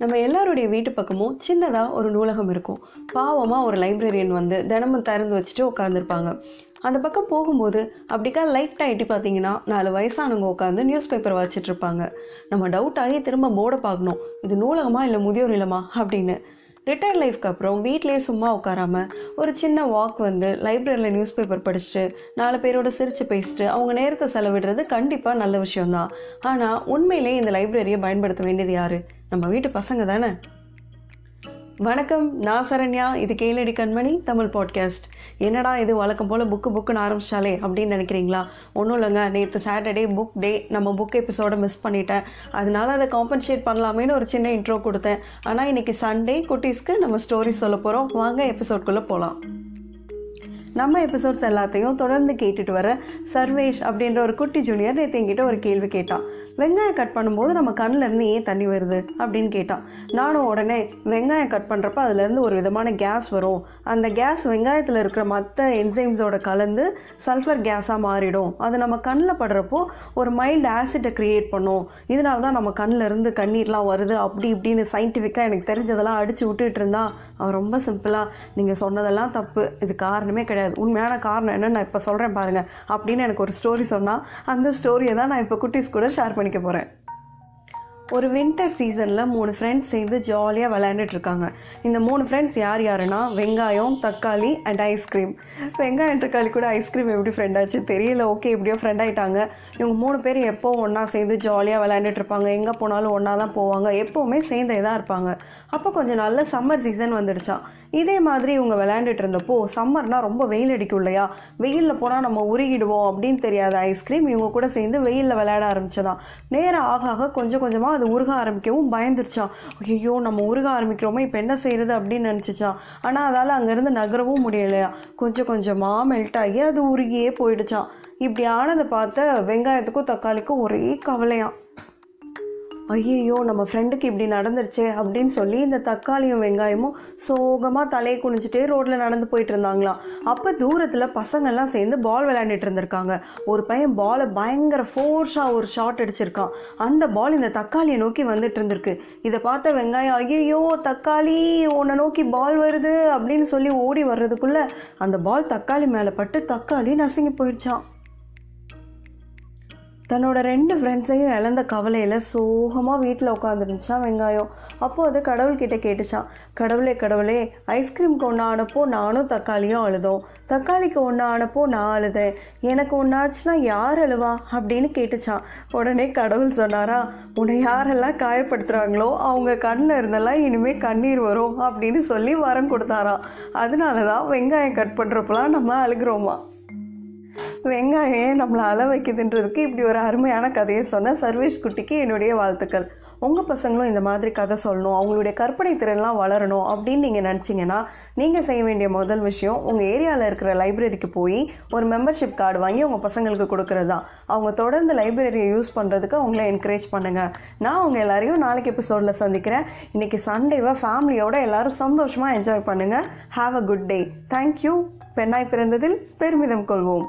நம்ம எல்லாருடைய வீட்டு பக்கமும் சின்னதாக ஒரு நூலகம் இருக்கும். பாவமாக ஒரு லைப்ரரியன் வந்து தினமும் திறந்து வச்சுட்டு உட்காந்துருப்பாங்க அந்த பக்கம் போகும்போது அப்படிக்கா லைட்டாக எட்டி பார்த்தீங்கன்னா நாலு வயசானவங்க உட்காந்து நியூஸ் பேப்பர் வச்சுட்டு இருப்பாங்க. நம்ம டவுட் ஆகி திரும்ப போர்டை பார்க்கணும். இது நூலகமா இல்லை முதியோர் இல்லமா அப்படின்னு. ரிட்டையர் லைஃப்க்கு அப்புறம் வீட்டிலேயே சும்மா உட்காராம ஒரு சின்ன வாக் வந்து லைப்ரரியில் நியூஸ் பேப்பர் படிச்சுட்டு நாலு பேரோட சிரித்து பேசிட்டு அவங்க நேரத்தை செலவிடுறது கண்டிப்பாக நல்ல விஷயம்தான். ஆனால் உண்மையிலே இந்த லைப்ரரியை பயன்படுத்த வேண்டியது யார்? நம்ம வீட்டு பசங்க தானே? வணக்கம் நான் சரண்யா இது கேளடி கண்மணி தமிழ் பாட்காஸ்ட் என்னடா இது வழக்கம் போல் புக்கு புக்குன்னு ஆரம்பிச்சாலே அப்படின்னு நினைக்கிறீங்களா? ஒன்றும் இல்லைங்க நேற்று சாட்டர்டே புக் டே நம்ம புக் எபிசோட மிஸ் பண்ணிட்டேன். அதனால அதை காம்பன்சேட் பண்ணலாமேன்னு ஒரு சின்ன இன்ட்ரோ கொடுத்தேன். ஆனால் இன்றைக்கி சண்டே குட்டீஸ்க்கு நம்ம ஸ்டோரி சொல்ல போகிறோம் வாங்க எபிசோட்குள்ளே போகலாம் நம்ம எபிசோட்ஸ் எல்லாத்தையும் தொடர்ந்து கேட்டுட்டு வர சர்வேஷ் அப்படின்ற ஒரு குட்டி ஜூனியர் நேற்று என்கிட்ட ஒரு கேள்வி கேட்டான். வெங்காயம் கட் பண்ணும்போது நம்ம கண்ணிலேருந்து ஏன் தண்ணி வருது அப்படின்னு கேட்டான். நானும் உடனே வெங்காயம் கட் பண்ணுறப்ப அதுலேருந்து ஒரு விதமான கேஸ் வரும். அந்த கேஸ் வெங்காயத்தில் இருக்கிற மற்ற என்சைம்ஸோட கலந்து சல்ஃபர் கேஸாக மாறிடும். அது நம்ம கண்ணில் படுறப்போ ஒரு மைல்டு ஆசிட்டை க்ரியேட் பண்ணும். இதனால தான் நம்ம கண்ணிலேருந்து கண்ணீர்லாம் வருது. அப்படி இப்படின்னு சயின்டிஃபிக்காக எனக்கு தெரிஞ்சதெல்லாம் அடித்து விட்டுட்டு இருந்தா அவன் ரொம்ப சிம்பிளாக நீங்கள் சொன்னதெல்லாம் தப்பு. இது காரணமே கிடையாது. உண்மையான காரணம் என்ன நான் இப்போ சொல்கிறேன் பாருங்கள் அப்படின்னு எனக்கு ஒரு ஸ்டோரி சொன்னால் அந்த ஸ்டோரியை தான் நான் இப்போ குட்டீஸ் கூட ஷேர் பண்ணிக்க போகிறேன் ஒரு வின்டர் சீசனில் மூணு ஃப்ரெண்ட்ஸ் சேர்ந்து ஜாலியாக விளையாண்டுட்ருக்காங்க இந்த மூணு ஃப்ரெண்ட்ஸ் யார் யாருன்னா வெங்காயம் தக்காளி அண்ட் ஐஸ்கிரீம் வெங்காயம் தக்காளி கூட ஐஸ்கிரீம் எப்படி ஃப்ரெண்ட் ஆச்சு தெரியல. ஓகே எப்படியோ ஃப்ரெண்ட் ஆகிட்டாங்க இவங்க மூணு பேர் எப்போ ஒன்றா சேர்ந்து ஜாலியாக விளையாண்டுட்ருப்பாங்க எங்கே போனாலும் ஒன்றா தான் போவாங்க. எப்போவுமே சேர்ந்தே தான் இருப்பாங்க. அப்போ கொஞ்சம் நல்ல சம்மர் சீசன் வந்துடுச்சான் இதே மாதிரி இவங்க விளையாண்டுட்டு இருந்தப்போ சம்மர்னால் ரொம்ப வெயில் அடிக்கும் இல்லையா? வெயிலில் போனால் நம்ம உருகிடுவோம் அப்படின்னு தெரியாத ஐஸ்கிரீம் இவங்க கூட சேர்ந்து வெயிலில் விளையாட ஆரம்பிச்சதான். நேரம் ஆக ஆக கொஞ்சம் கொஞ்சமாக அது உருக ஆரம்பிக்கவும் பயந்துருச்சான் ஐயோ நம்ம உருக ஆரம்பிக்கிறோமோ இப்போ என்ன செய்யறது அப்படின்னு நினச்சிச்சான் ஆனால் அதால் அங்கேருந்து நகரவும் முடியலையா? கொஞ்சம் கொஞ்சமாக மெல்ட் ஆகி அது உருகியே போயிடுச்சான் இப்படி ஆனதை பார்த்த வெங்காயத்துக்கும் தக்காளிக்கும் ஒரே கவலையாம். ஐயையோ நம்ம ஃப்ரெண்டுக்கு இப்படி நடந்துருச்சே அப்படின்னு சொல்லி இந்த தக்காளியும் வெங்காயமும் சோகமாக தலையை குனிஞ்சிட்டே ரோட்டில் நடந்து போயிட்டு இருந்தாங்களாம். அப்போ தூரத்தில் பசங்கள்லாம் சேர்ந்து பால் விளையாண்டுட்டு இருந்திருக்காங்க. ஒரு பையன் பாலை பயங்கர ஃபோர்ஸாக ஒரு ஷாட் அடிச்சிருக்கான். அந்த பால் இந்த தக்காளியை நோக்கி வந்துட்டு இருந்திருக்கு. இதை பார்த்த வெங்காயம் ஐயையோ தக்காளி உன்னை நோக்கி பால் வருது அப்படின்னு சொல்லி ஓடி வர்றதுக்குள்ள அந்த பால் தக்காளி மேலே பட்டு தக்காளி நசுங்கி போயிடுச்சான் தன்னோட ரெண்டு ஃப்ரெண்ட்ஸையும் இழந்த கவலையில் சோகமாக வீட்டில் உட்காந்துருந்துச்சான் வெங்காயம். அப்போது அது கடவுள்கிட்ட கேட்டுச்சான் கடவுளே கடவுளே ஐஸ்கிரீம்க்கு ஒன்று ஆனப்போ நானும் தக்காளியும் அழுதோம். தக்காளிக்கு ஒன்று ஆனப்போ நான் அழுதேன். எனக்கு ஒன்றாச்சுன்னா யார் அழுவா? அப்படின்னு கேட்டுச்சான் உடனே கடவுள் சொன்னாரா உன்னை யாரெல்லாம் காயப்படுத்துகிறாங்களோ அவங்க கண்ணில் இருந்தெல்லாம் இனிமேல் கண்ணீர் வரும் அப்படின்னு சொல்லி வரம் கொடுத்தாராம். அதனால தான் வெங்காயம் கட் பண்ணுறப்பெல்லாம் நம்ம அழுகிறோமா? வெங்காயம் ஏன் நம்மளை அள வைக்குதுன்றதுக்கு இப்படி ஒரு அருமையான கதையை சொன்ன சர்வேஷ் குட்டிக்கு என்னுடைய வாழ்த்துக்கள். உங்கள் பசங்களும் இந்த மாதிரி கதை சொல்லணும் அவங்களுடைய கற்பனை திறன்லாம் வளரணும் அப்படின்னு நீங்கள் நினச்சிங்கன்னா நீங்கள் செய்ய வேண்டிய முதல் விஷயம் உங்கள் ஏரியாவில் இருக்கிற லைப்ரரிக்கு போய் ஒரு மெம்பர்ஷிப் கார்டு வாங்கி உங்கள் பசங்களுக்கு கொடுக்குறது தான் அவங்க தொடர்ந்து லைப்ரரியை யூஸ் பண்ணுறதுக்கு அவங்கள என்கரேஜ் பண்ணுங்கள் நான் அவங்க எல்லாரையும் நாளைக்கு எபிசோடில் சந்திக்கிறேன். இன்றைக்கி சண்டேவை ஃபேமிலியோட எல்லோரும் சந்தோஷமாக என்ஜாய் பண்ணுங்கள் have a good day thank you பெண்ணாய் பிறந்ததில் பெருமிதம் கொள்வோம்.